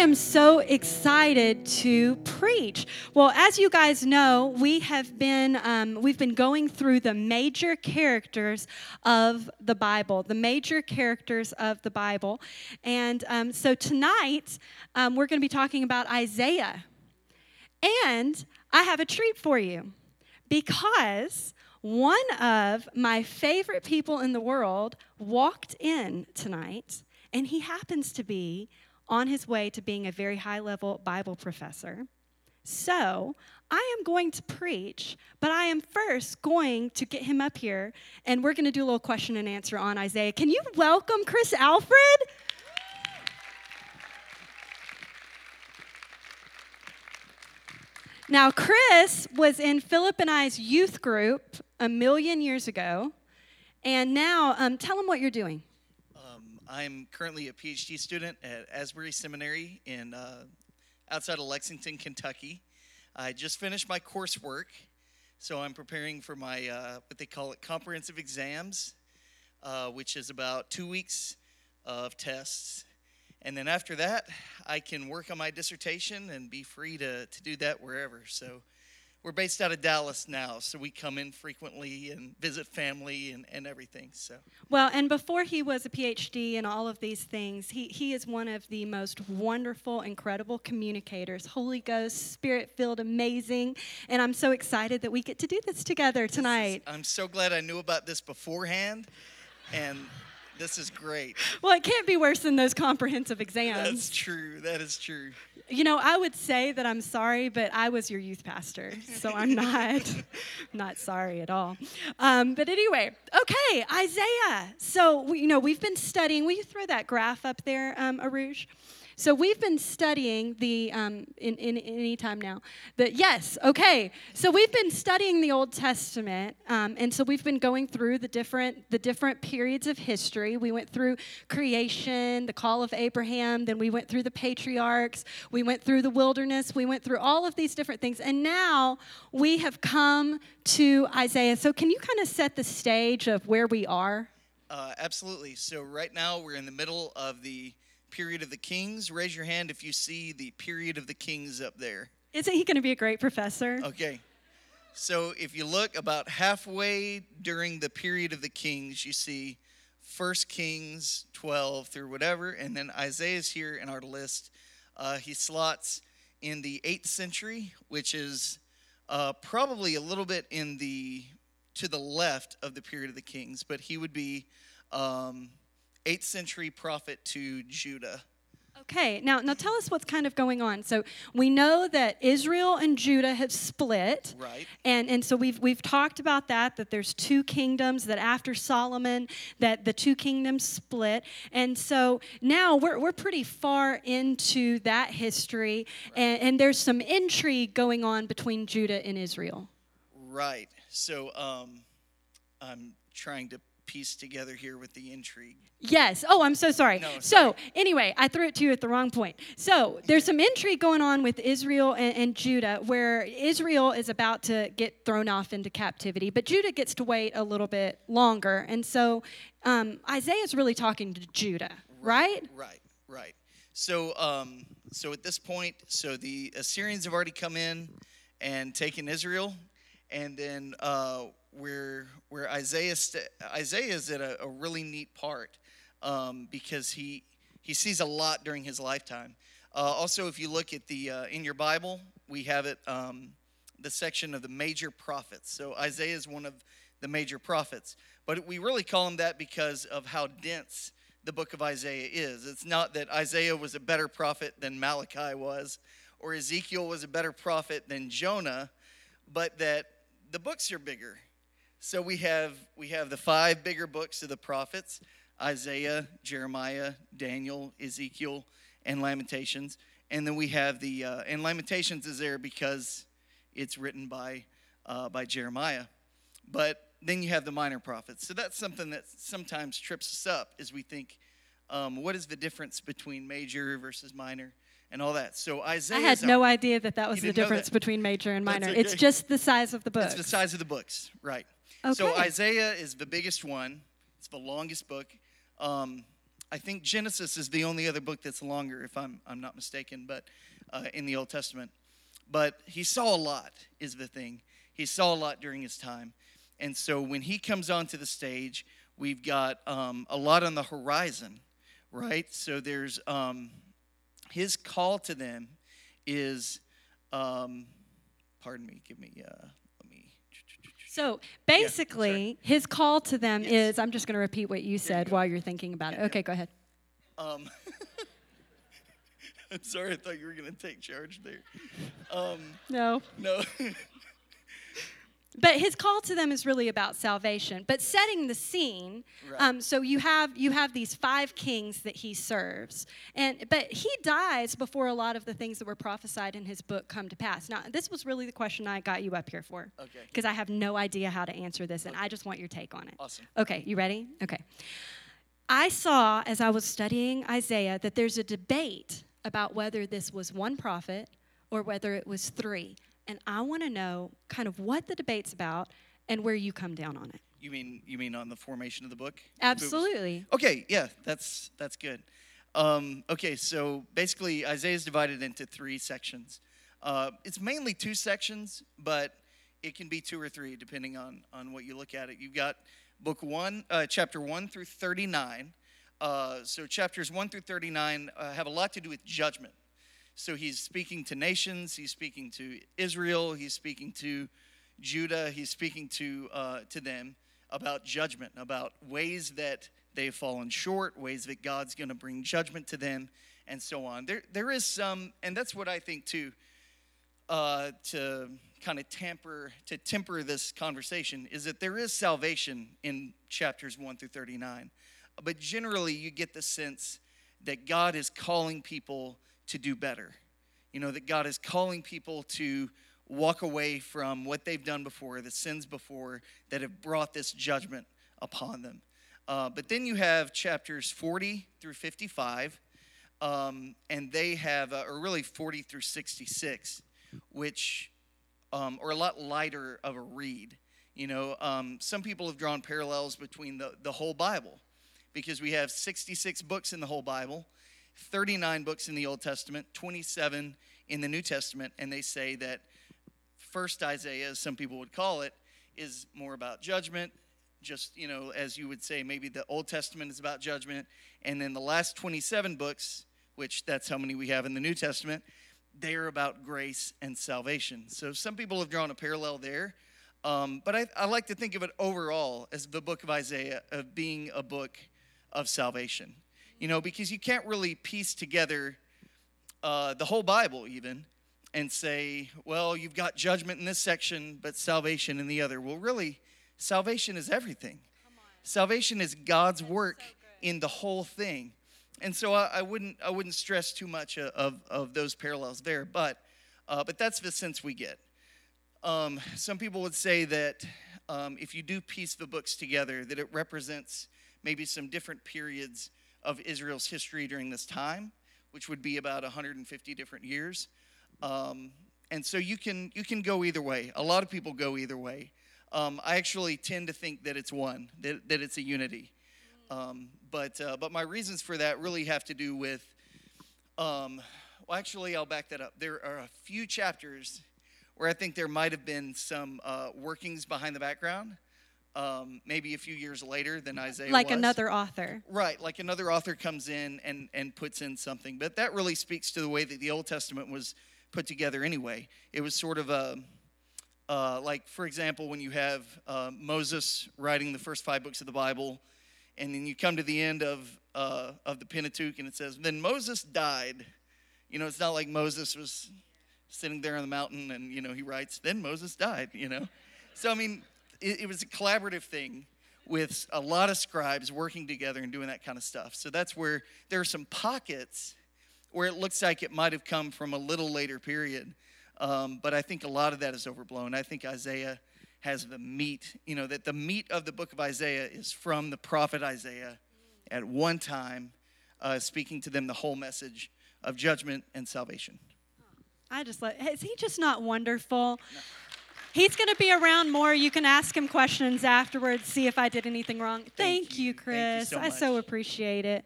am so excited to preach. Well, as you guys know, we have been um, we've been going through the major characters of the Bible, the major characters of the Bible, and um, so tonight um, we're going to be talking about Isaiah, and I have a treat for you because one of my favorite people in the world walked in tonight, and he happens to be on his way to being a very high level Bible professor. So I am going to preach, but I am first going to get him up here and we're going to do a little question and answer on Isaiah. Can you welcome Chris Alfred? Now, Chris was in Philip and I's youth group a million years ago. And now, um, tell him what you're doing. I'm currently a PhD student at Asbury Seminary in uh, outside of Lexington, Kentucky. I just finished my coursework, so I'm preparing for my uh, what they call it comprehensive exams, uh, which is about two weeks of tests. And then after that, I can work on my dissertation and be free to, to do that wherever. So we're based out of Dallas now, so we come in frequently and visit family and, and everything. So well, and before he was a PhD and all of these things, he, he is one of the most wonderful, incredible communicators. Holy Ghost, Spirit filled, amazing, and I'm so excited that we get to do this together tonight. I'm so glad I knew about this beforehand, and this is great. Well, it can't be worse than those comprehensive exams. That's true. That is true. You know, I would say that I'm sorry, but I was your youth pastor, so I'm not not sorry at all. Um, but anyway, okay, Isaiah. So we, you know, we've been studying. Will you throw that graph up there, um, Aruj? So we've been studying the, um, in, in, in any time now, that yes, okay. So we've been studying the Old Testament, um, and so we've been going through the different, the different periods of history. We went through creation, the call of Abraham, then we went through the patriarchs, we went through the wilderness, we went through all of these different things, and now we have come to Isaiah. So can you kind of set the stage of where we are? Uh, absolutely. So right now we're in the middle of the period of the kings. Raise your hand if you see the period of the kings up there. Isn't he going to be a great professor? Okay. So if you look about halfway during the period of the kings, you see First Kings 12 through whatever, and then Isaiah's here in our list. Uh, he slots in the 8th century, which is uh, probably a little bit in the to the left of the period of the kings, but he would be um, 8th century prophet to Judah. Okay, now now tell us what's kind of going on. So we know that Israel and Judah have split. Right. And and so we've we've talked about that that there's two kingdoms that after Solomon that the two kingdoms split. And so now we're we're pretty far into that history right. and, and there's some intrigue going on between Judah and Israel. Right. So um I'm trying to piece together here with the intrigue. Yes. Oh, I'm so sorry. No, sorry. So, anyway, I threw it to you at the wrong point. So, there's some intrigue going on with Israel and, and, Judah where Israel is about to get thrown off into captivity, but Judah gets to wait a little bit longer. And so, um, Isaiah is really talking to Judah, right? Right, right. right. So, um, so at this point, so the Assyrians have already come in and taken Israel, and then uh, where where Isaiah st- Isaiah is at a, a, really neat part um, because he he sees a lot during his lifetime. Uh, also, if you look at the uh, in your Bible, we have it um, the section of the major prophets. So Isaiah is one of the major prophets, but we really call him that because of how dense the book of Isaiah is. It's not that Isaiah was a better prophet than Malachi was, or Ezekiel was a better prophet than Jonah, but that the books are bigger so we have we have the five bigger books of the prophets: Isaiah, Jeremiah, Daniel, Ezekiel, and Lamentations. And then we have the uh, and Lamentations is there because it's written by uh, by Jeremiah. But then you have the minor prophets. So that's something that sometimes trips us up as we think, um, what is the difference between major versus minor? and all that. So Isaiah. I had no idea that that was the difference between major and minor. Okay. It's just the size of the books. It's the size of the books, right? Okay. So Isaiah is the biggest one. It's the longest book. Um, I think Genesis is the only other book that's longer, if I'm I'm not mistaken, but uh, in the Old Testament. But he saw a lot, is the thing. He saw a lot during his time, and so when he comes onto the stage, we've got um, a lot on the horizon, right? So there's um, his call to them is, um, pardon me, give me. Uh, me. So basically, his call to them Yes. is I'm just going to repeat what you said go. while you're thinking about it. Okay, go ahead. Um, I'm sorry, I thought you were going to take charge there. Um, No. no. But his call to them is really about salvation. But setting the scene, Right. um, so you have you have these five kings that he serves, and but he dies before a lot of the things that were prophesied in his book come to pass. Now, this was really the question I got you up here for, Okay. because I have no idea how to answer this, and I just want your take on it. Awesome. Okay, you ready? Okay. I saw as I was studying Isaiah that there's a debate about whether this was one prophet or whether it was three. And I want to know kind of what the debate's about and where you come down on it. You mean you mean on the formation of the book? Absolutely. Okay, yeah, that's that's good. Um, okay, so basically Isaiah is divided into three sections. Uh, it's mainly two sections, but it can be two or three depending on on what you look at it. You've got book one, uh, chapter one through thirty nine. Uh, so chapters one through thirty nine uh, have a lot to do with judgment. So he's speaking to nations. He's speaking to Israel. He's speaking to Judah. He's speaking to uh, to them about judgment, about ways that they've fallen short, ways that God's going to bring judgment to them, and so on. There there is some, and that's what I think too. Uh, to kind of tamper, to temper this conversation is that there is salvation in chapters 1 through 39 but generally you get the sense that god is calling people to do better. You know that god is calling people to walk away from what they've done before the sins before that have brought this judgment upon them. Uh, but then you have chapters 40 through 55 um, and they have uh, or really 40 through 66 which um, are a lot lighter of a read. You know um, some people have drawn parallels between the, the whole bible because we have 66 books in the whole bible 39 books in the old testament 27 in the new testament and they say that first isaiah as some people would call it is more about judgment just you know as you would say maybe the old testament is about judgment and then the last 27 books which that's how many we have in the new testament they are about grace and salvation. So some people have drawn a parallel there um, but I, I like to think of it overall as the book of isaiah of being a book of salvation you know because you can't really piece together uh, the whole bible even and say well you've got judgment in this section but salvation in the other. Well really salvation is everything. Salvation is god's work in the whole thing. And so I, I wouldn't I wouldn't stress too much of, of, of those parallels there, but uh, but that's the sense we get. Um, some people would say that um, if you do piece the books together, that it represents maybe some different periods of Israel's history during this time, which would be about 150 different years. Um, and so you can you can go either way. A lot of people go either way. Um, I actually tend to think that it's one, that, that it's a unity. Um, but uh, but my reasons for that really have to do with. Um, well, actually, I'll back that up. There are a few chapters where I think there might have been some uh, workings behind the background. Um, maybe a few years later than Isaiah Like was. another author. Right, like another author comes in and, and puts in something. But that really speaks to the way that the Old Testament was put together anyway. It was sort of a, uh, like, for example, when you have uh, Moses writing the first five books of the Bible, and then you come to the end of, uh, of the Pentateuch and it says, Then Moses died. You know, it's not like Moses was sitting there on the mountain and, you know, he writes, Then Moses died, you know. So, I mean, it, it was a collaborative thing with a lot of scribes working together and doing that kind of stuff. So that's where there are some pockets where it looks like it might have come from a little later period. Um, but I think a lot of that is overblown. I think Isaiah has the meat, you know, that the meat of the book of Isaiah is from the prophet Isaiah at one time, uh, speaking to them the whole message of judgment and salvation. I just like, is he just not wonderful? He's going to be around more. You can ask him questions afterwards, see if I did anything wrong. Thank, you, you. Thank you Chris. so I so appreciate it.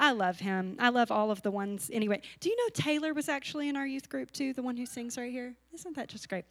I love him. I love all of the ones. Anyway, do you know Taylor was actually in our youth group too, the one who sings right here? Isn't that just great?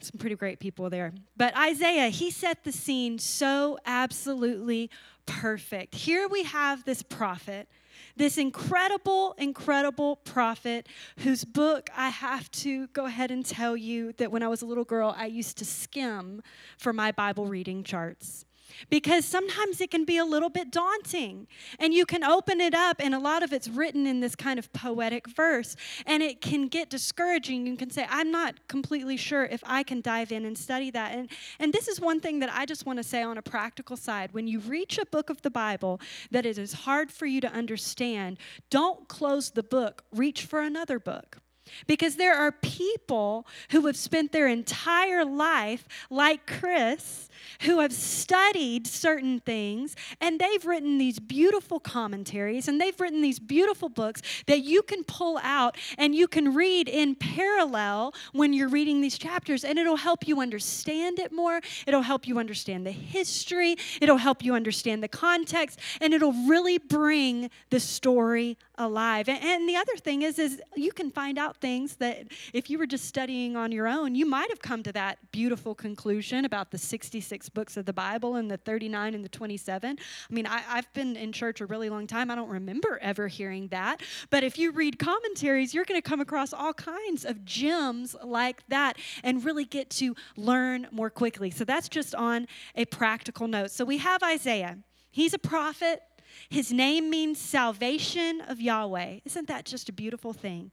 Some pretty great people there. But Isaiah, he set the scene so absolutely perfect. Here we have this prophet this incredible, incredible prophet whose book I have to go ahead and tell you that when I was a little girl, I used to skim for my Bible reading charts because sometimes it can be a little bit daunting. And you can open it up, and a lot of it's written in this kind of poetic verse, and it can get discouraging. You can say, I'm not completely sure if I can dive in and study that. And, and this is one thing that I just want to say on a practical side. When you reach a book of the Bible that it is hard for you to understand, don't close the book, reach for another book. Because there are people who have spent their entire life, like Chris, who have studied certain things and they've written these beautiful commentaries and they've written these beautiful books that you can pull out and you can read in parallel when you're reading these chapters and it'll help you understand it more. It'll help you understand the history, it'll help you understand the context, and it'll really bring the story alive. And, the other thing is, is you can find out things that if you were just studying on your own, you might have come to that beautiful conclusion about the 66 books of the Bible and the 39 and the 27. I mean, I, I've been in church a really long time. I don't remember ever hearing that. But if you read commentaries, you're going to come across all kinds of gems like that and really get to learn more quickly. So that's just on a practical note. So we have Isaiah. He's a prophet. His name means salvation of Yahweh. Isn't that just a beautiful thing?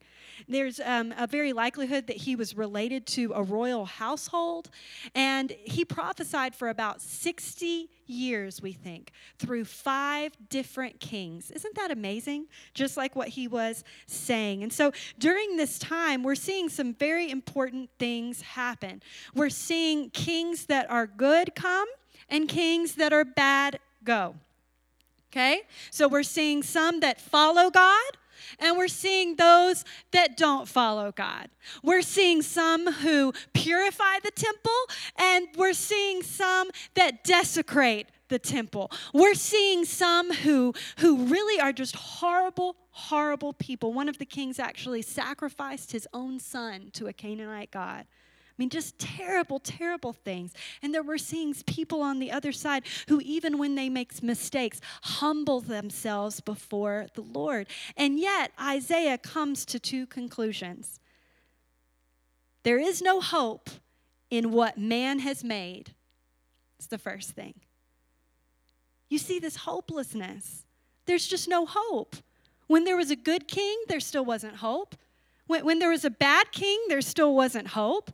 There's um, a very likelihood that he was related to a royal household, and he prophesied for about 60 years, we think, through five different kings. Isn't that amazing? Just like what he was saying. And so during this time, we're seeing some very important things happen. We're seeing kings that are good come and kings that are bad go. Okay? So we're seeing some that follow God, and we're seeing those that don't follow God. We're seeing some who purify the temple, and we're seeing some that desecrate the temple. We're seeing some who who really are just horrible horrible people. One of the kings actually sacrificed his own son to a Canaanite god. I mean, just terrible, terrible things. And then we're seeing people on the other side who, even when they make mistakes, humble themselves before the Lord. And yet, Isaiah comes to two conclusions there is no hope in what man has made. It's the first thing. You see this hopelessness. There's just no hope. When there was a good king, there still wasn't hope. When, when there was a bad king, there still wasn't hope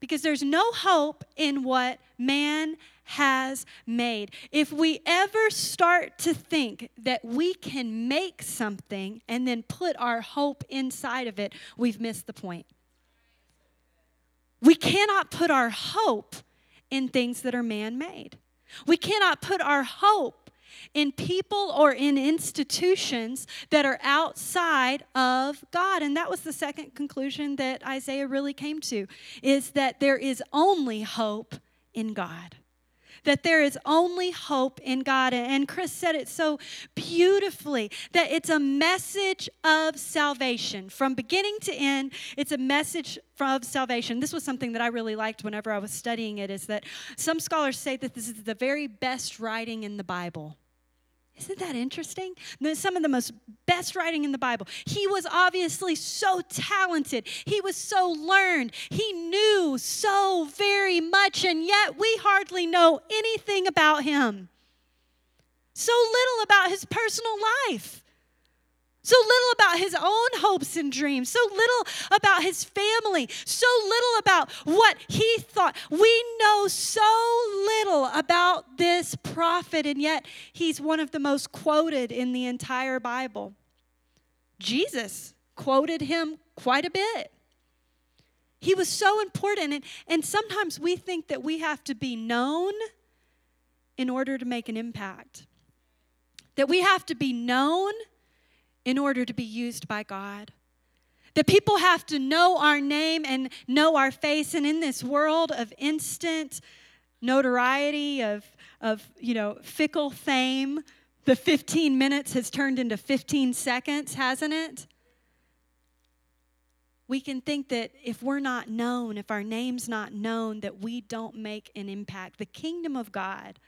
because there's no hope in what man has made. If we ever start to think that we can make something and then put our hope inside of it, we've missed the point. We cannot put our hope in things that are man made. We cannot put our hope in people or in institutions that are outside of God. And that was the second conclusion that Isaiah really came to is that there is only hope in God that there is only hope in God. And Chris said it so beautifully that it's a message of salvation. From beginning to end, it's a message of salvation. This was something that I really liked whenever I was studying it is that some scholars say that this is the very best writing in the Bible. Isn't that interesting? Some of the most best writing in the Bible. He was obviously so talented. He was so learned. He knew so very much, and yet we hardly know anything about him. So little about his personal life. So little about his own hopes and dreams, so little about his family, so little about what he thought. We know so little about this prophet, and yet he's one of the most quoted in the entire Bible. Jesus quoted him quite a bit. He was so important, and, and sometimes we think that we have to be known in order to make an impact, that we have to be known in order to be used by God. That people have to know our name and know our face. And in this world of instant notoriety, of, of you know, fickle fame, the 15 minutes has turned into 15 seconds, hasn't it? We can think that if we're not known, if our name's not known, that we don't make an impact. The kingdom of God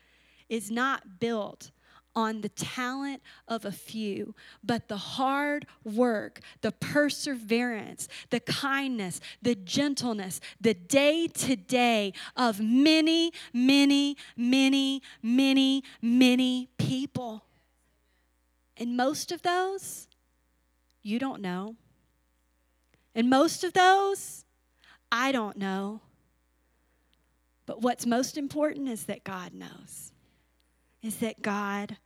is not built on the talent of a few, but the hard work, the perseverance, the kindness, the gentleness, the day to day of many, many, many, many, many people. And most of those, you don't know. And most of those, I don't know. But what's most important is that God knows is that God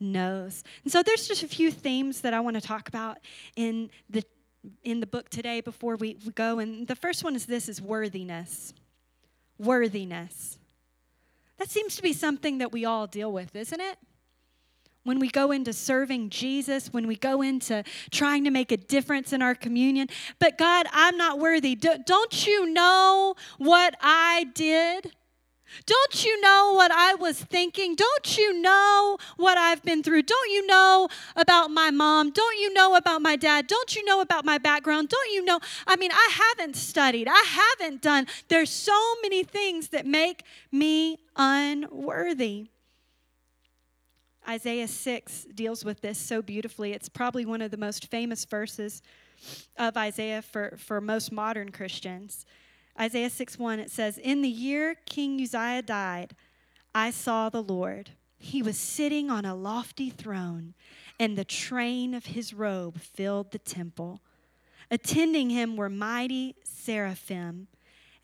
knows. And so there's just a few themes that I want to talk about in the in the book today before we, we go. And the first one is this is worthiness. Worthiness. That seems to be something that we all deal with, isn't it? When we go into serving Jesus, when we go into trying to make a difference in our communion. But God, I'm not worthy. don't you know what I did? Don't you know what I was thinking? Don't you know what I've been through? Don't you know about my mom? Don't you know about my dad? Don't you know about my background? Don't you know? I mean, I haven't studied, I haven't done. There's so many things that make me unworthy. Isaiah 6 deals with this so beautifully. It's probably one of the most famous verses of Isaiah for, for most modern Christians. Isaiah 6 1, it says, In the year King Uzziah died, I saw the Lord. He was sitting on a lofty throne, and the train of his robe filled the temple. Attending him were mighty seraphim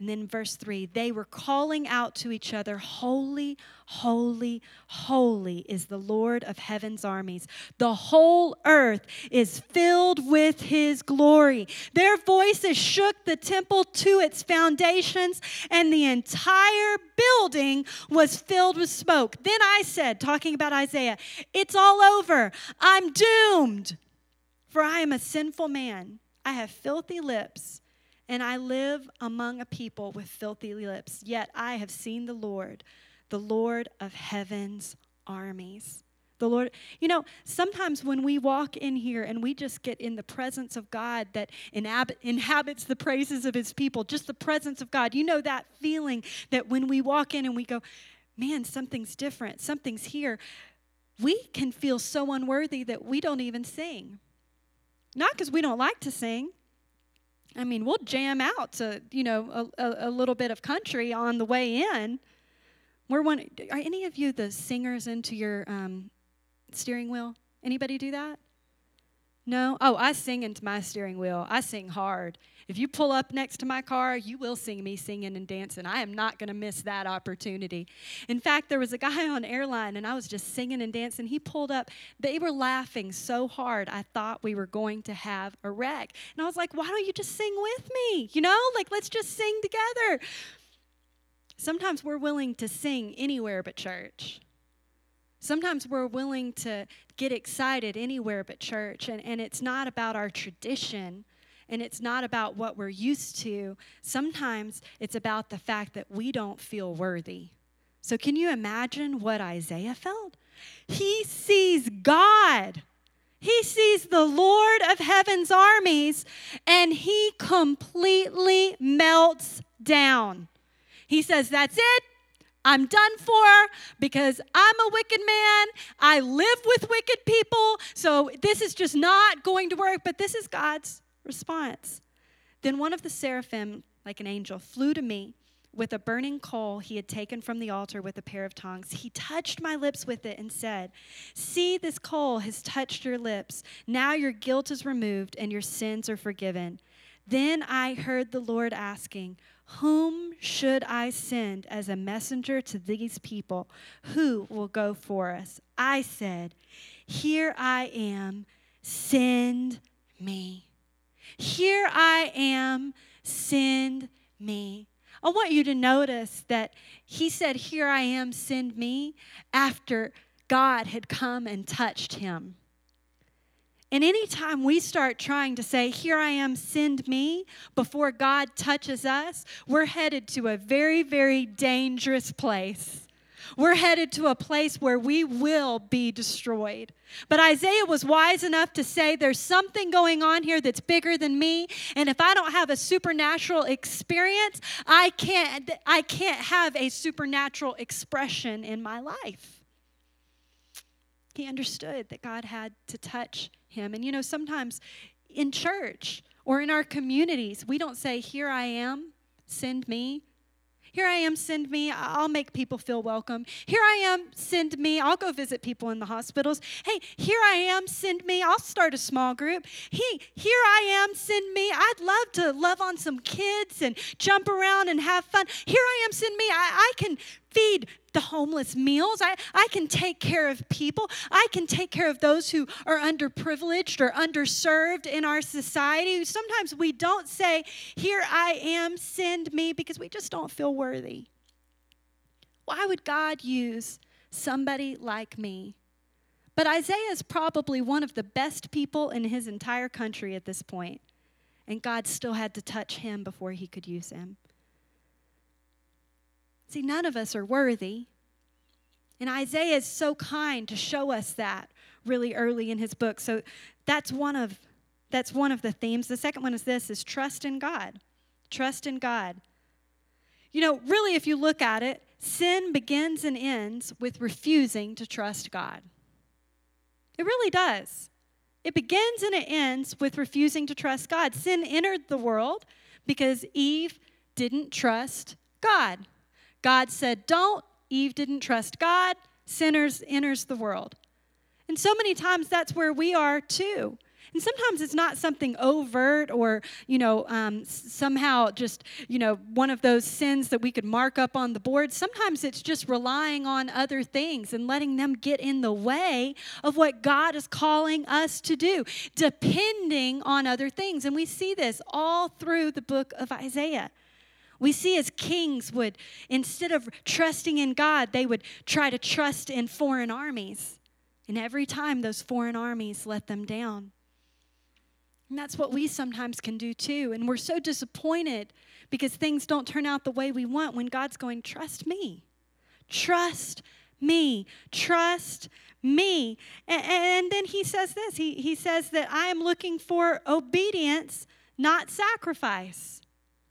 and then verse 3 they were calling out to each other, Holy, holy, holy is the Lord of heaven's armies. The whole earth is filled with his glory. Their voices shook the temple to its foundations, and the entire building was filled with smoke. Then I said, talking about Isaiah, It's all over. I'm doomed, for I am a sinful man. I have filthy lips and I live among a people with filthy lips. Yet I have seen the Lord, the Lord of heaven's armies. The Lord, you know, sometimes when we walk in here and we just get in the presence of God that inhab- inhabits the praises of his people, just the presence of God, you know that feeling that when we walk in and we go, man, something's different, something's here, we can feel so unworthy that we don't even sing. Not because we don't like to sing, I mean, we'll jam out to, you know, a, a, little bit of country on the way in. We're one, are any of you the singers into your um, steering wheel? Anybody do that? No? Oh, I sing into my steering wheel. I sing hard. If you pull up next to my car, you will see me singing and dancing. I am not going to miss that opportunity. In fact, there was a guy on airline and I was just singing and dancing. He pulled up. They were laughing so hard, I thought we were going to have a wreck. And I was like, why don't you just sing with me? You know, like let's just sing together. Sometimes we're willing to sing anywhere but church. Sometimes we're willing to get excited anywhere but church, and, and it's not about our tradition and it's not about what we're used to. Sometimes it's about the fact that we don't feel worthy. So, can you imagine what Isaiah felt? He sees God. He sees the Lord of heaven's armies and he completely melts down. He says, That's it. I'm done for because I'm a wicked man. I live with wicked people. So this is just not going to work. But this is God's response. Then one of the seraphim, like an angel, flew to me with a burning coal he had taken from the altar with a pair of tongs. He touched my lips with it and said, See, this coal has touched your lips. Now your guilt is removed and your sins are forgiven. Then I heard the Lord asking, Whom should I send as a messenger to these people? Who will go for us? I said, Here I am, send me. Here I am, send me. I want you to notice that he said, Here I am, send me, after God had come and touched him. And anytime we start trying to say, Here I am, send me, before God touches us, we're headed to a very, very dangerous place. We're headed to a place where we will be destroyed. But Isaiah was wise enough to say, There's something going on here that's bigger than me. And if I don't have a supernatural experience, I can't, I can't have a supernatural expression in my life. He understood that God had to touch him. And you know, sometimes in church or in our communities, we don't say, Here I am, send me. Here I am, send me. I'll make people feel welcome. Here I am, send me. I'll go visit people in the hospitals. Hey, here I am, send me. I'll start a small group. Hey, here I am, send me. I'd love to love on some kids and jump around and have fun. Here I am, send me. I, I can feed the homeless meals. I, I can take care of people. I can take care of those who are underprivileged or underserved in our society. Sometimes we don't say, Here I am, send me, because we just don't feel worthy. Why would God use somebody like me? But Isaiah is probably one of the best people in his entire country at this point, and God still had to touch him before he could use him. See, none of us are worthy. And Isaiah is so kind to show us that really early in his book. So that's one of that's one of the themes. The second one is this is trust in God. Trust in God. You know, really if you look at it, sin begins and ends with refusing to trust God. It really does. It begins and it ends with refusing to trust God. Sin entered the world because Eve didn't trust God. God said, Don't. Eve didn't trust God. Sinners enters the world. And so many times that's where we are too. And sometimes it's not something overt or, you know, um, somehow just, you know, one of those sins that we could mark up on the board. Sometimes it's just relying on other things and letting them get in the way of what God is calling us to do, depending on other things. And we see this all through the book of Isaiah. We see as kings would, instead of trusting in God, they would try to trust in foreign armies. And every time those foreign armies let them down. And that's what we sometimes can do too. And we're so disappointed because things don't turn out the way we want when God's going, trust me. Trust me. Trust me. And, and then he says this he, he says that I am looking for obedience, not sacrifice.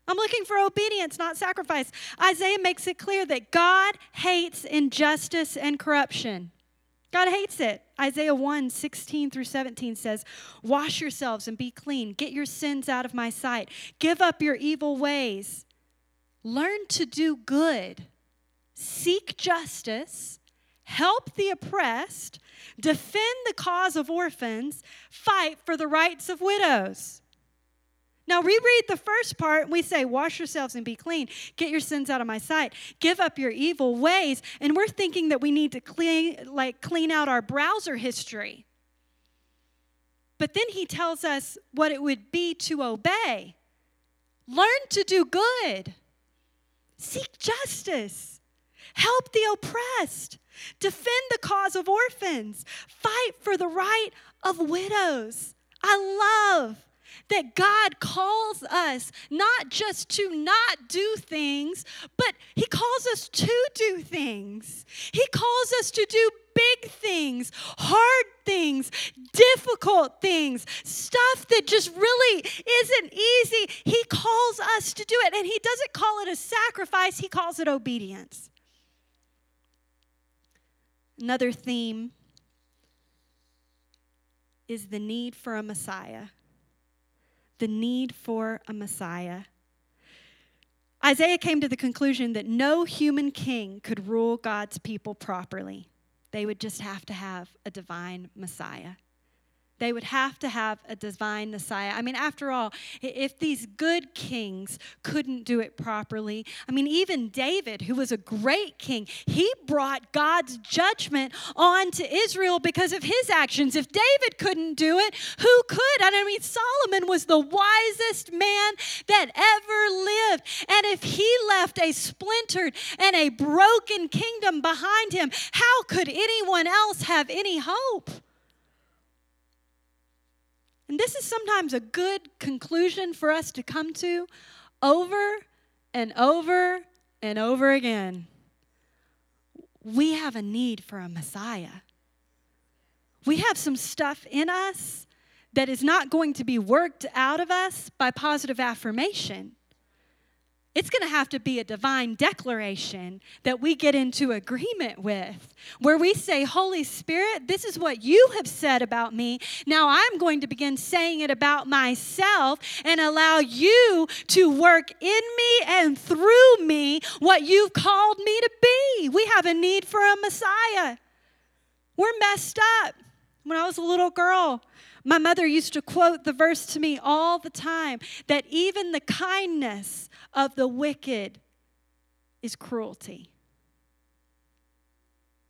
I'm looking for obedience, not sacrifice. Isaiah makes it clear that God hates injustice and corruption. God hates it. Isaiah 1 16 through 17 says, Wash yourselves and be clean. Get your sins out of my sight. Give up your evil ways. Learn to do good. Seek justice. Help the oppressed. Defend the cause of orphans. Fight for the rights of widows. Now, we read the first part and we say, Wash yourselves and be clean. Get your sins out of my sight. Give up your evil ways. And we're thinking that we need to clean, like, clean out our browser history. But then he tells us what it would be to obey. Learn to do good, seek justice, help the oppressed, defend the cause of orphans, fight for the right of widows. I love that God calls us not just to not do things, but He calls us to do things. He calls us to do big things, hard things, difficult things, stuff that just really isn't easy. He calls us to do it, and He doesn't call it a sacrifice, He calls it obedience. Another theme is the need for a Messiah the need for a Messiah. Isaiah came to the conclusion that no human king could rule God's people properly. They would just have to have a divine Messiah. They would have to have a divine Messiah. I mean, after all, if these good kings couldn't do it properly, I mean, even David, who was a great king, he brought God's judgment on to Israel because of his actions. If David couldn't do it, who could? I mean, Solomon was the wisest man that ever lived. And if he left a splintered and a broken kingdom behind him, how could anyone else have any hope? And this is sometimes a good conclusion for us to come to over and over and over again. We have a need for a Messiah. We have some stuff in us that is not going to be worked out of us by positive affirmation. It's going to have to be a divine declaration that we get into agreement with, where we say, Holy Spirit, this is what you have said about me. Now I'm going to begin saying it about myself and allow you to work in me and through me what you've called me to be. We have a need for a Messiah. We're messed up. When I was a little girl, my mother used to quote the verse to me all the time that even the kindness of the wicked is cruelty.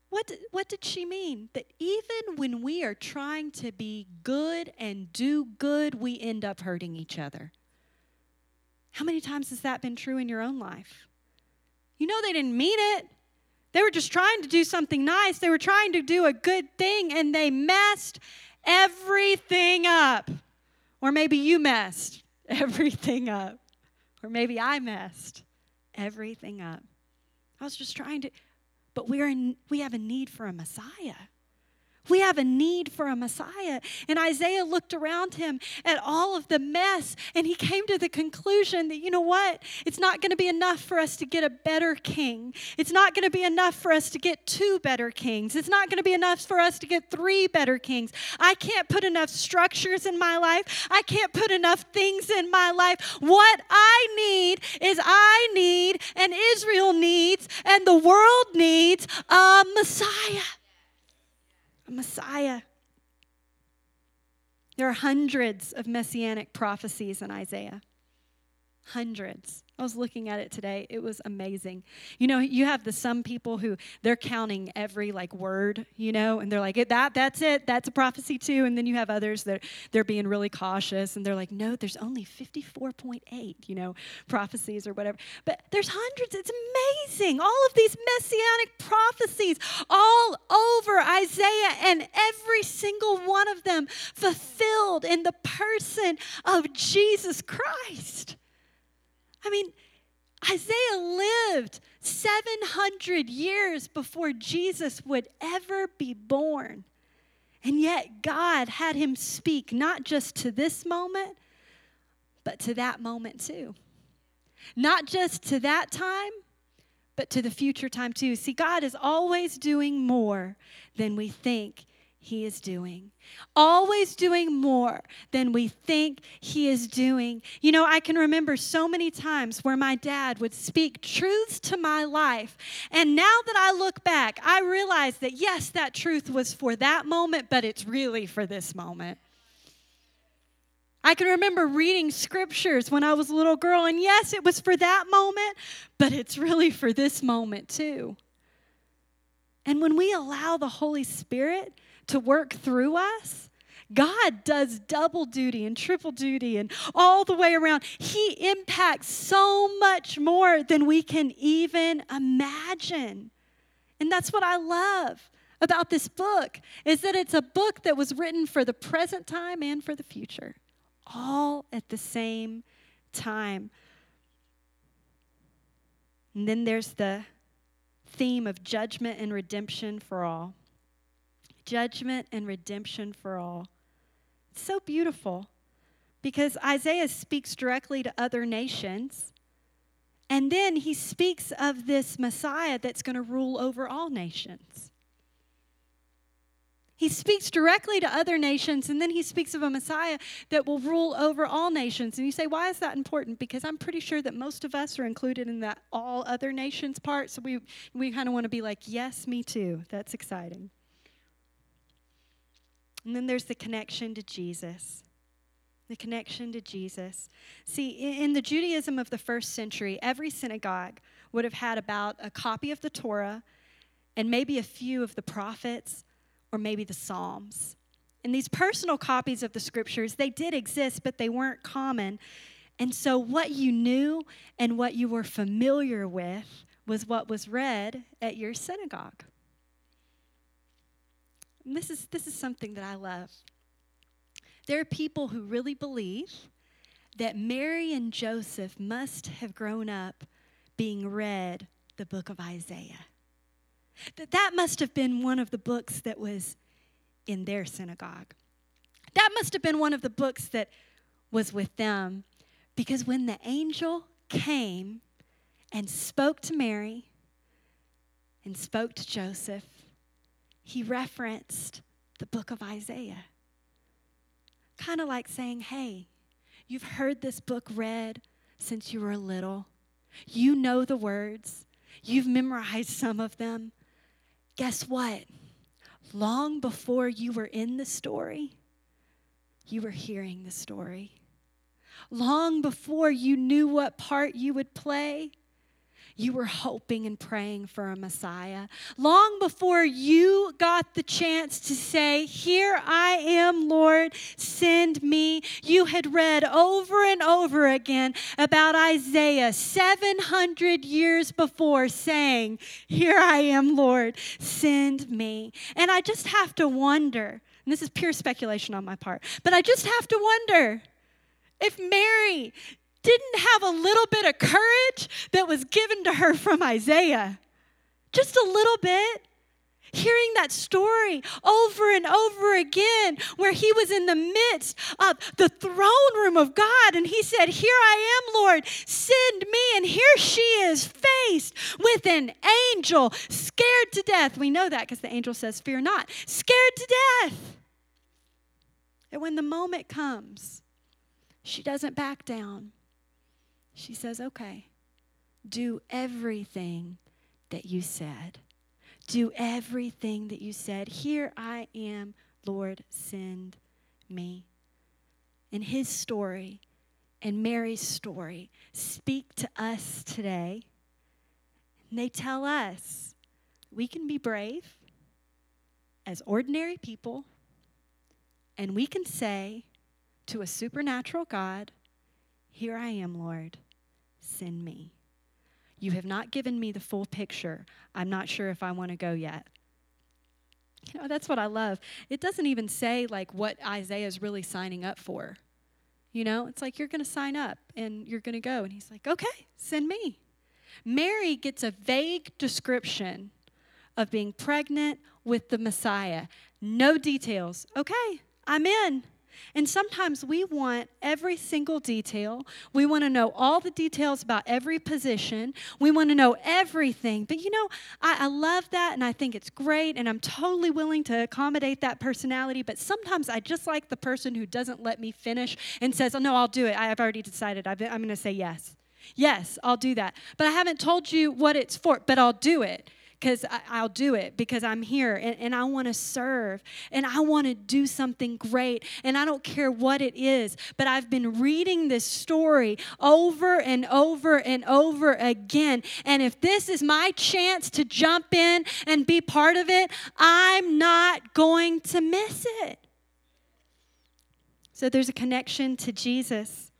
What what did she mean? That even when we are trying to be good and do good, we end up hurting each other. How many times has that been true in your own life? You know, they didn't mean it. They were just trying to do something nice. They were trying to do a good thing and they messed everything up. Or maybe you messed everything up. Or maybe I messed everything up. I was just trying to, but we're in, we have a need for a Messiah. We have a need for a Messiah. And Isaiah looked around him at all of the mess and he came to the conclusion that, you know what? It's not going to be enough for us to get a better king. It's not going to be enough for us to get two better kings. It's not going to be enough for us to get three better kings. I can't put enough structures in my life. I can't put enough things in my life. What I need is I need, and Israel needs, and the world needs a Messiah a Messiah. There are hundreds of messianic prophecies in Isaiah. Hundreds. I was looking at it today. It was amazing. You know, you have the some people who they're counting every like word, you know, and they're like, that that's it. That's a prophecy too. And then you have others that they're being really cautious and they're like, no, there's only 54.8, you know, prophecies or whatever. But there's hundreds. It's amazing. All of these messianic prophecies all over Isaiah and every single one of them fulfilled in the person of Jesus Christ. I mean, Isaiah lived 700 years before Jesus would ever be born. And yet, God had him speak not just to this moment, but to that moment too. Not just to that time, but to the future time too. See, God is always doing more than we think he is doing. Always doing more than we think He is doing. You know, I can remember so many times where my dad would speak truths to my life. And now that I look back, I realize that yes, that truth was for that moment, but it's really for this moment. I can remember reading scriptures when I was a little girl, and yes, it was for that moment, but it's really for this moment too. And when we allow the Holy Spirit, to work through us, God does double duty and triple duty and all the way around. He impacts so much more than we can even imagine. And that's what I love about this book is that it's a book that was written for the present time and for the future, all at the same time. And then there's the theme of judgment and redemption for all judgment and redemption for all. It's so beautiful because Isaiah speaks directly to other nations. And then he speaks of this Messiah that's going to rule over all nations. He speaks directly to other nations, and then he speaks of a Messiah that will rule over all nations. And you say, why is that important? Because I'm pretty sure that most of us are included in that all other nations part. So we, we kind of want to be like, yes, me too. That's exciting. And then there's the connection to Jesus. The connection to Jesus. See, in the Judaism of the first century, every synagogue would have had about a copy of the Torah and maybe a few of the prophets or maybe the Psalms. And these personal copies of the scriptures, they did exist, but they weren't common. And so, what you knew and what you were familiar with was what was read at your synagogue. And this is, this is something that I love. there are people who really believe that Mary and Joseph must have grown up being read the book of Isaiah. That that must have been one of the books that was in their synagogue. That must have been one of the books that was with them because when the angel came and spoke to Mary and spoke to Joseph, he referenced the book of Isaiah. Kind of like saying, hey, you've heard this book read since you were little. You know the words, you've memorized some of them. Guess what? Long before you were in the story, you were hearing the story. Long before you knew what part you would play, you were hoping and praying for a Messiah. Long before you got the chance to say, Here I am, Lord, send me, you had read over and over again about Isaiah 700 years before saying, Here I am, Lord, send me. And I just have to wonder, and this is pure speculation on my part, but I just have to wonder if Mary didn't have a little bit of courage that was given to her from Isaiah. Just a little bit. Hearing that story over and over again, where he was in the midst of the throne room of God, and he said, Here I am, Lord, send me. And here she is faced with an angel, scared to death. We know that because the angel says, Fear not, scared to death. And when the moment comes, she doesn't back down. She says, Okay, do everything that you said. Do everything that you said. Here I am, Lord, send me. And his story and Mary's story speak to us today. And they tell us we can be brave as ordinary people, and we can say to a supernatural God, Here I am, Lord send me. You have not given me the full picture. I'm not sure if I want to go yet. You know, that's what I love. It doesn't even say like what Isaiah is really signing up for. You know, it's like you're going to sign up and you're going to go. And he's like, okay, send me. Mary gets a vague description of being pregnant with the Messiah. No details. Okay, I'm in. And sometimes we want every single detail. We want to know all the details about every position. We want to know everything. But you know, I, I, love that and I think it's great and I'm totally willing to accommodate that personality. But sometimes I just like the person who doesn't let me finish and says, Oh, no, I'll do it. I've already decided. i am going to say yes. Yes, I'll do that. But I haven't told you what it's for, but I'll do it because I'll do it because I'm here and, and I want to serve and I want to do something great and I don't care what it is. But I've been reading this story over and over and over again. And if this is my chance to jump in and be part of it, I'm not going to miss it. So there's a connection to Jesus.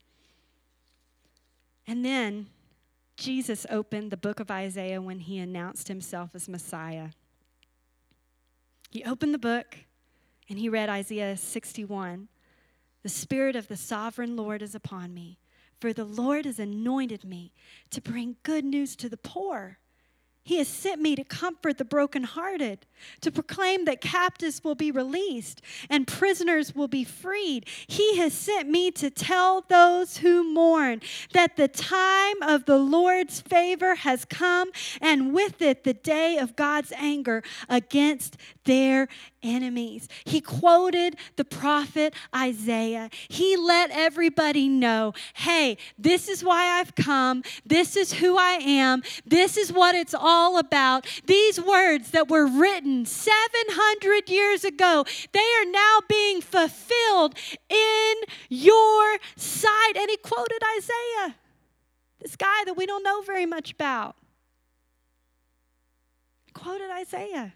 And then Jesus opened the book of Isaiah when he announced himself as Messiah. He opened the book and he read Isaiah 61. The Spirit of the sovereign Lord is upon me, for the Lord has anointed me to bring good news to the poor. He has sent me to comfort the brokenhearted, to proclaim that captives will be released and prisoners will be freed. He has sent me to tell those who mourn that the time of the Lord's favor has come, and with it the day of God's anger against their enemies. He quoted the prophet Isaiah. He let everybody know hey, this is why I've come. This is who I am. This is what it's all about. These words that were written 700 years ago, they are now being fulfilled in your sight. And he quoted Isaiah, this guy that we don't know very much about. Quoted Isaiah.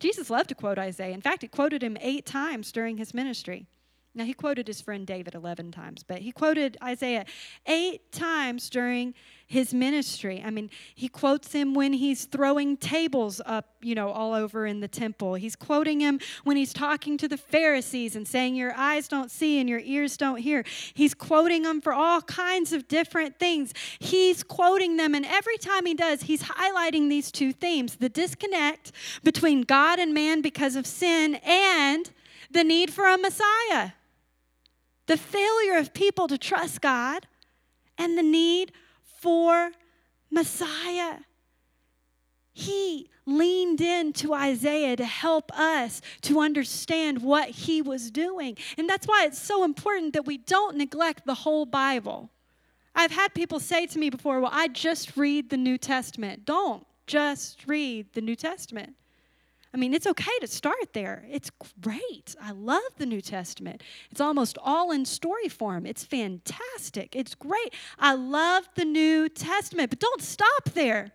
Jesus loved to quote Isaiah. In fact, he quoted him eight times during his ministry. Now, he quoted his friend David 11 times, but he quoted Isaiah eight times during his ministry. I mean, he quotes him when he's throwing tables up, you know, all over in the temple. He's quoting him when he's talking to the Pharisees and saying, Your eyes don't see and your ears don't hear. He's quoting them for all kinds of different things. He's quoting them, and every time he does, he's highlighting these two themes the disconnect between God and man because of sin and the need for a Messiah the failure of people to trust God, and the need for Messiah. He leaned into Isaiah to help us to understand what he was doing. And that's why it's so important that we don't neglect the whole Bible. I've had people say to me before, well, I just read the New Testament. Don't just read the New Testament. I mean, it's okay to start there. It's great. I love the New Testament. It's almost all in story form. It's fantastic. It's great. I love the New Testament, but don't stop there.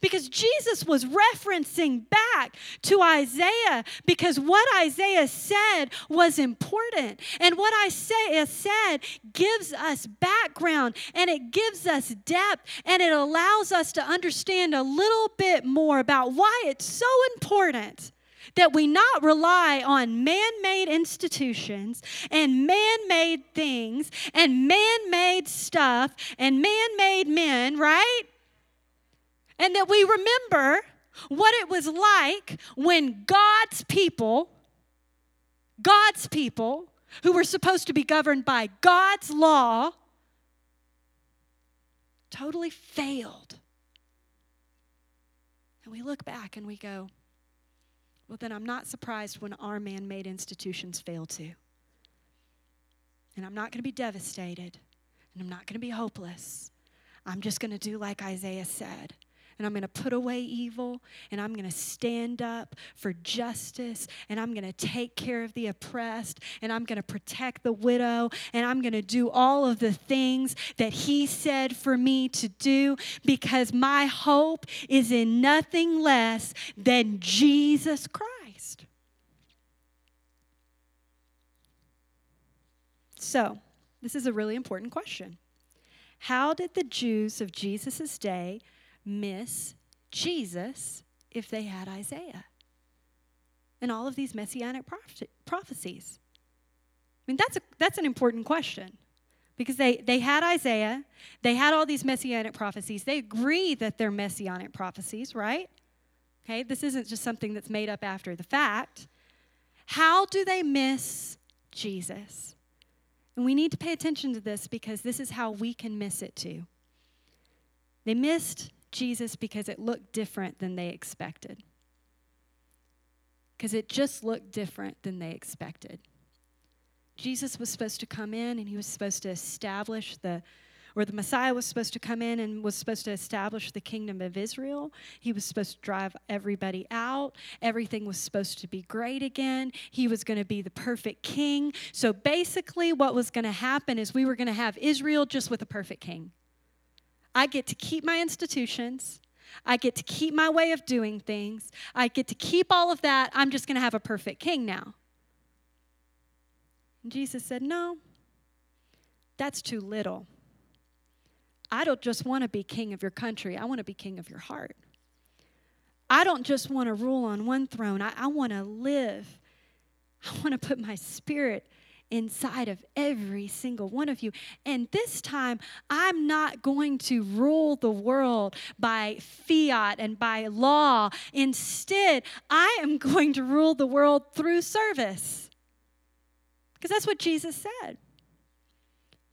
Because Jesus was referencing back to Isaiah because what Isaiah said was important. And what Isaiah said gives us background and it gives us depth and it allows us to understand a little bit more about why it's so important that we not rely on man made institutions and man made things and man made stuff and man made men, right? And that we remember what it was like when God's people, God's people, who were supposed to be governed by God's law, totally failed. And we look back and we go, well, then I'm not surprised when our man made institutions fail too. And I'm not going to be devastated, and I'm not going to be hopeless. I'm just going to do like Isaiah said and I'm going to put away evil and I'm going to stand up for justice and I'm going to take care of the oppressed and I'm going to protect the widow and I'm going to do all of the things that He said for me to do because my hope is in nothing less than Jesus Christ. So, this is a really important question. How did the Jews of Jesus' day miss Jesus if they had Isaiah and all of these messianic prophecies? I mean, that's, a, that's an important question because they, they had Isaiah, they had all these messianic prophecies. They agree that they're messianic prophecies, right? Okay, this isn't just something that's made up after the fact. How do they miss Jesus? And we need to pay attention to this because this is how we can miss it too. They missed Jesus because it looked different than they expected. Because it just looked different than they expected. Jesus was supposed to come in and he was supposed to establish the, or the Messiah was supposed to come in and was supposed to establish the kingdom of Israel. He was supposed to drive everybody out. Everything was supposed to be great again. He was going to be the perfect king. So basically, what was going to happen is we were going to have Israel just with a perfect king. I get to keep my institutions. I get to keep my way of doing things. I get to keep all of that. I'm just going to have a perfect king now. And Jesus said, No, that's too little. I don't just want to be king of your country, I want to be king of your heart. I don't just want to rule on one throne, I, I want to live. I want to put my spirit inside of every single one of you. And this time, I'm not going to rule the world by fiat and by law. Instead, I am going to rule the world through service. Because that's what Jesus said.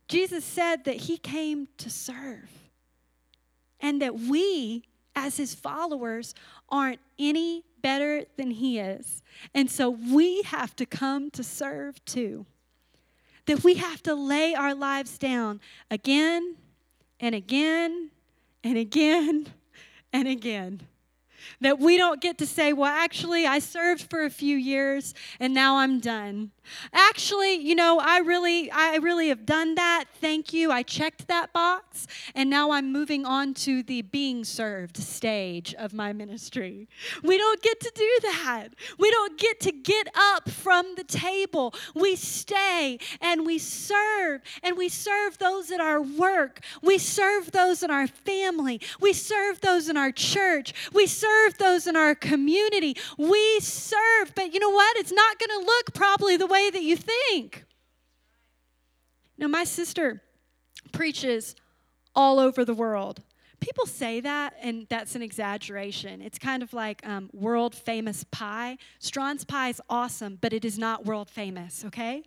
Jesus said that he came to serve. And that we, as his followers, aren't any better than he is. And so we have to come to serve too that we have to lay our lives down again and again and again and again. That we don't get to say, well, actually, I served for a few years and now I'm done. Actually, you know, I really, I really have done that. Thank you. I checked that box and now I'm moving on to the being served stage of my ministry. We don't get to do that. We don't get to get up from the table. We stay and we serve and we serve those at our work. We serve those in our family. We serve those in our church. We serve those in our community. We serve, but you know what? It's not going to look probably the way that you think. Now, my sister preaches all over the world. People say that, and that's an exaggeration. It's kind of like um, world famous pie. Strawn's pie is awesome, but it is not world famous, okay?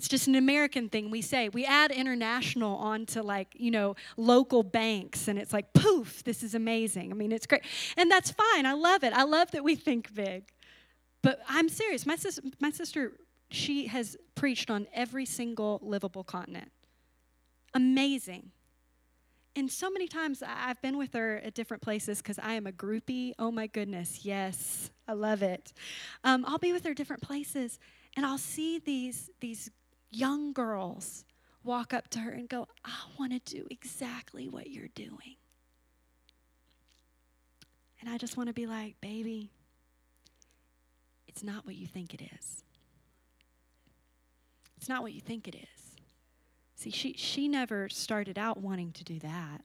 It's just an American thing we say. We add international onto like, you know, local banks and it's like, poof, this is amazing. I mean, it's great. And that's fine. I love it. I love that we think big. But I'm serious. My sister, my sister she has preached on every single livable continent. Amazing. And so many times I've been with her at different places because I am a groupie. Oh my goodness, yes, I love it. Um, I'll be with her different places, and I'll see these these young girls walk up to her and go, I want to do exactly what you're doing. And I just want to be like, baby, it's not what you think it is. It's not what you think it is. See, she, she never started out wanting to do that.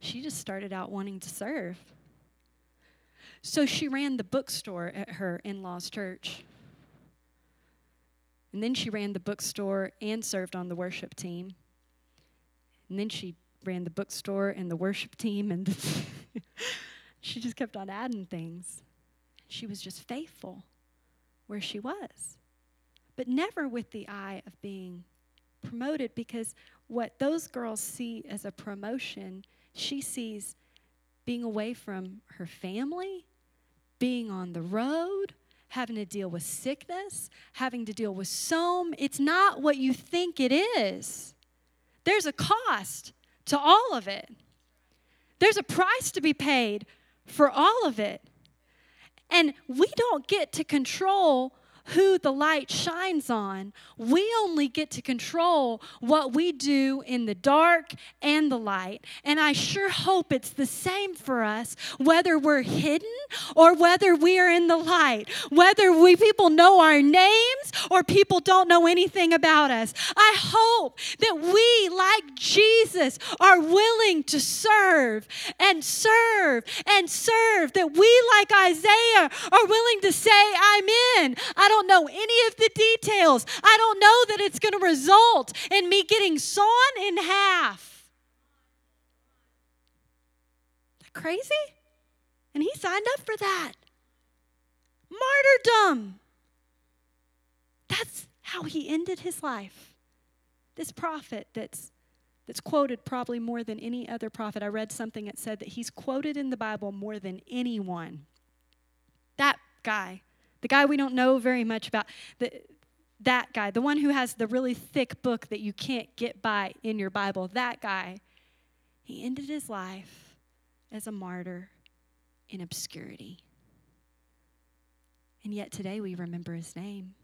She just started out wanting to serve. So she ran the bookstore at her in law's church. And then she ran the bookstore and served on the worship team. And then she ran the bookstore and the worship team, and she just kept on adding things. She was just faithful where she was, but never with the eye of being promoted because what those girls see as a promotion, she sees being away from her family, being on the road, having to deal with sickness, having to deal with so it's not what you think it is. There's a cost to all of it. There's a price to be paid for all of it. And we don't get to control who the light shines on. We only get to control what we do in the dark and the light. And I sure hope it's the same for us, whether we're hidden or whether we are in the light, whether we people know our names or people don't know anything about us. I hope that we, like Jesus, are willing to serve and serve and serve, that we, like Isaiah, are willing to say, I'm in. I don't know any of the details. I don't know that it's going to result in me getting sawn in half. Crazy? And he signed up for that. Martyrdom. That's how he ended his life. This prophet that's that's quoted probably more than any other prophet. I read something that said that he's quoted in the Bible more than anyone. That guy the guy we don't know very much about, the, that guy, the one who has the really thick book that you can't get by in your Bible, that guy, he ended his life as a martyr in obscurity. And yet today we remember his name.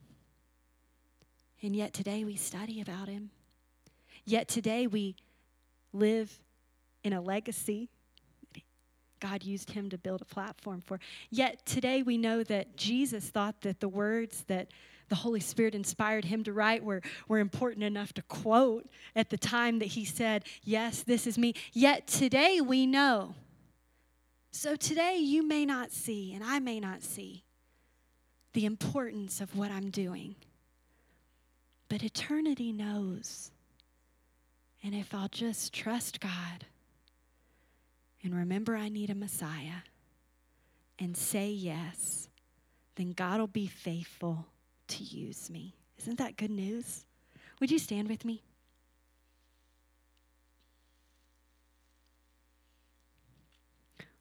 And yet today we study about him. Yet today we live in a legacy God used him to build a platform for. Yet today we know that Jesus thought that the words that the Holy Spirit inspired him to write were, were important enough to quote at the time that he said, Yes, this is me. Yet today we know. So today you may not see, and I may not see, the importance of what I'm doing. But eternity knows. And if I'll just trust God, and remember I need a Messiah and say yes, then God will be faithful to use me. Isn't that good news? Would you stand with me?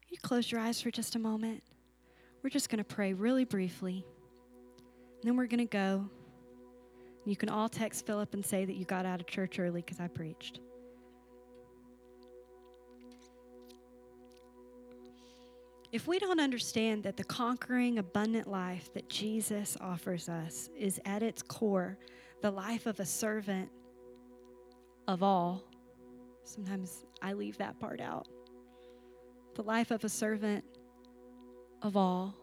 You close your eyes for just a moment. We're just going to pray really briefly. And then we're going to go. You can all text Philip and say that you got out of church early because I preached. If we don't understand that the conquering, abundant life that Jesus offers us is at its core the life of a servant of all, sometimes I leave that part out. The life of a servant of all,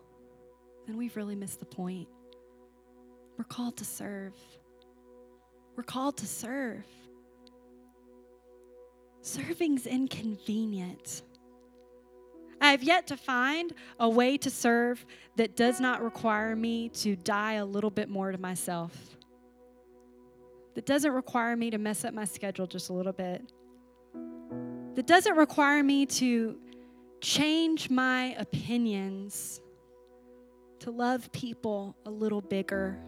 then we've really missed the point. We're called to serve. We're called to serve. Serving's inconvenient. I have yet to find a way to serve that does not require me to die a little bit more to myself, that doesn't require me to mess up my schedule just a little bit, that doesn't require me to change my opinions, to love people a little bigger,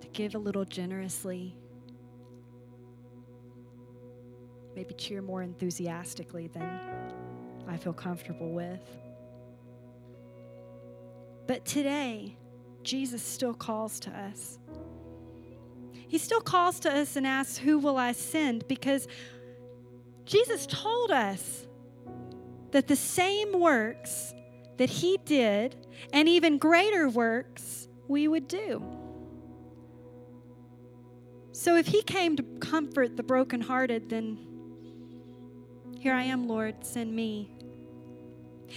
to give a little generously. Maybe cheer more enthusiastically than I feel comfortable with. But today, Jesus still calls to us. He still calls to us and asks, Who will I send? Because Jesus told us that the same works that He did and even greater works we would do. So if He came to comfort the brokenhearted, then here I am, Lord, send me.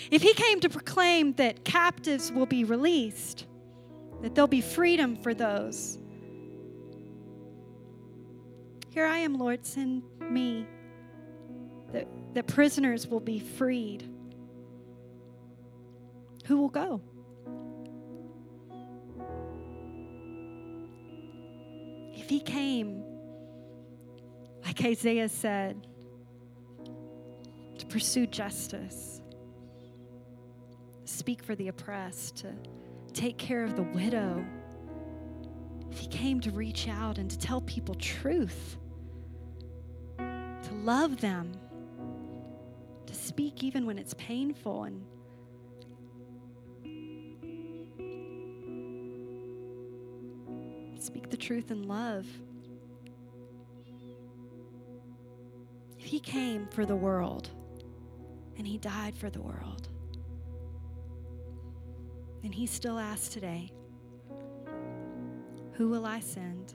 If he came to proclaim that captives will be released, that there'll be freedom for those, here I am, Lord, send me. That, that prisoners will be freed. Who will go? If he came, like Isaiah said, to pursue justice, speak for the oppressed, to take care of the widow. If he came to reach out and to tell people truth, to love them, to speak even when it's painful and speak the truth in love. If he came for the world and he died for the world, and he still asks today, Who will I send?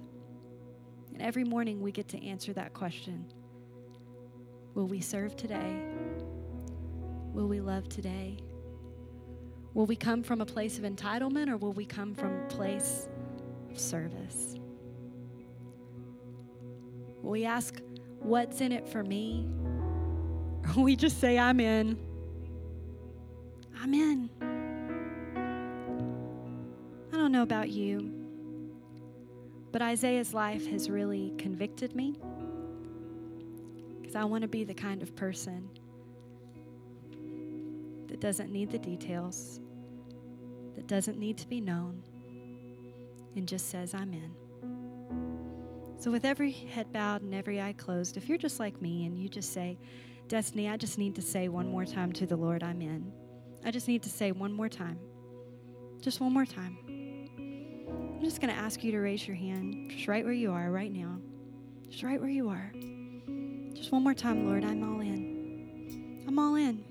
And every morning we get to answer that question Will we serve today? Will we love today? Will we come from a place of entitlement or will we come from a place of service? Will we ask, What's in it for me? Or we just say, I'm in. I'm in. About you, but Isaiah's life has really convicted me because I want to be the kind of person that doesn't need the details, that doesn't need to be known, and just says, I'm in. So, with every head bowed and every eye closed, if you're just like me and you just say, Destiny, I just need to say one more time to the Lord, I'm in. I just need to say one more time. Just one more time. I'm just going to ask you to raise your hand just right where you are right now. Just right where you are. Just one more time, Lord. I'm all in. I'm all in.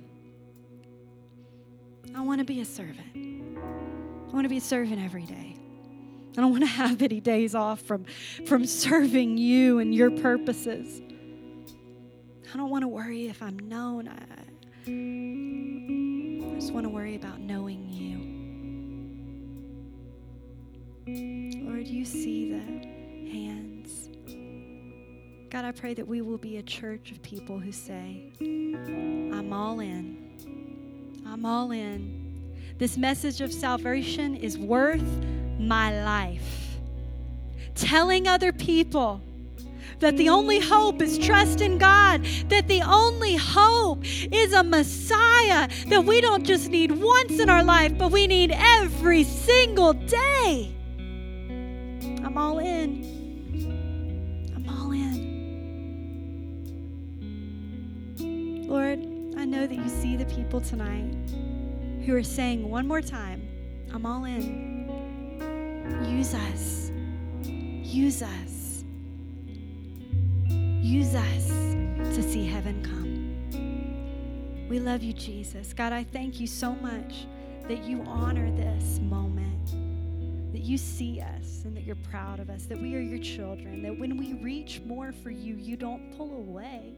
I want to be a servant. I want to be a servant every day. I don't want to have any days off from, from serving you and your purposes. I don't want to worry if I'm known. I, I just want to worry about knowing you. Lord, you see the hands. God, I pray that we will be a church of people who say, I'm all in. I'm all in. This message of salvation is worth my life. Telling other people that the only hope is trust in God, that the only hope is a Messiah that we don't just need once in our life, but we need every single day. I'm all in. I'm all in. Lord, I know that you see the people tonight who are saying one more time, I'm all in. Use us. Use us. Use us to see heaven come. We love you, Jesus. God, I thank you so much that you honor this moment, that you see us and that you're proud of us, that we are your children, that when we reach more for you, you don't pull away.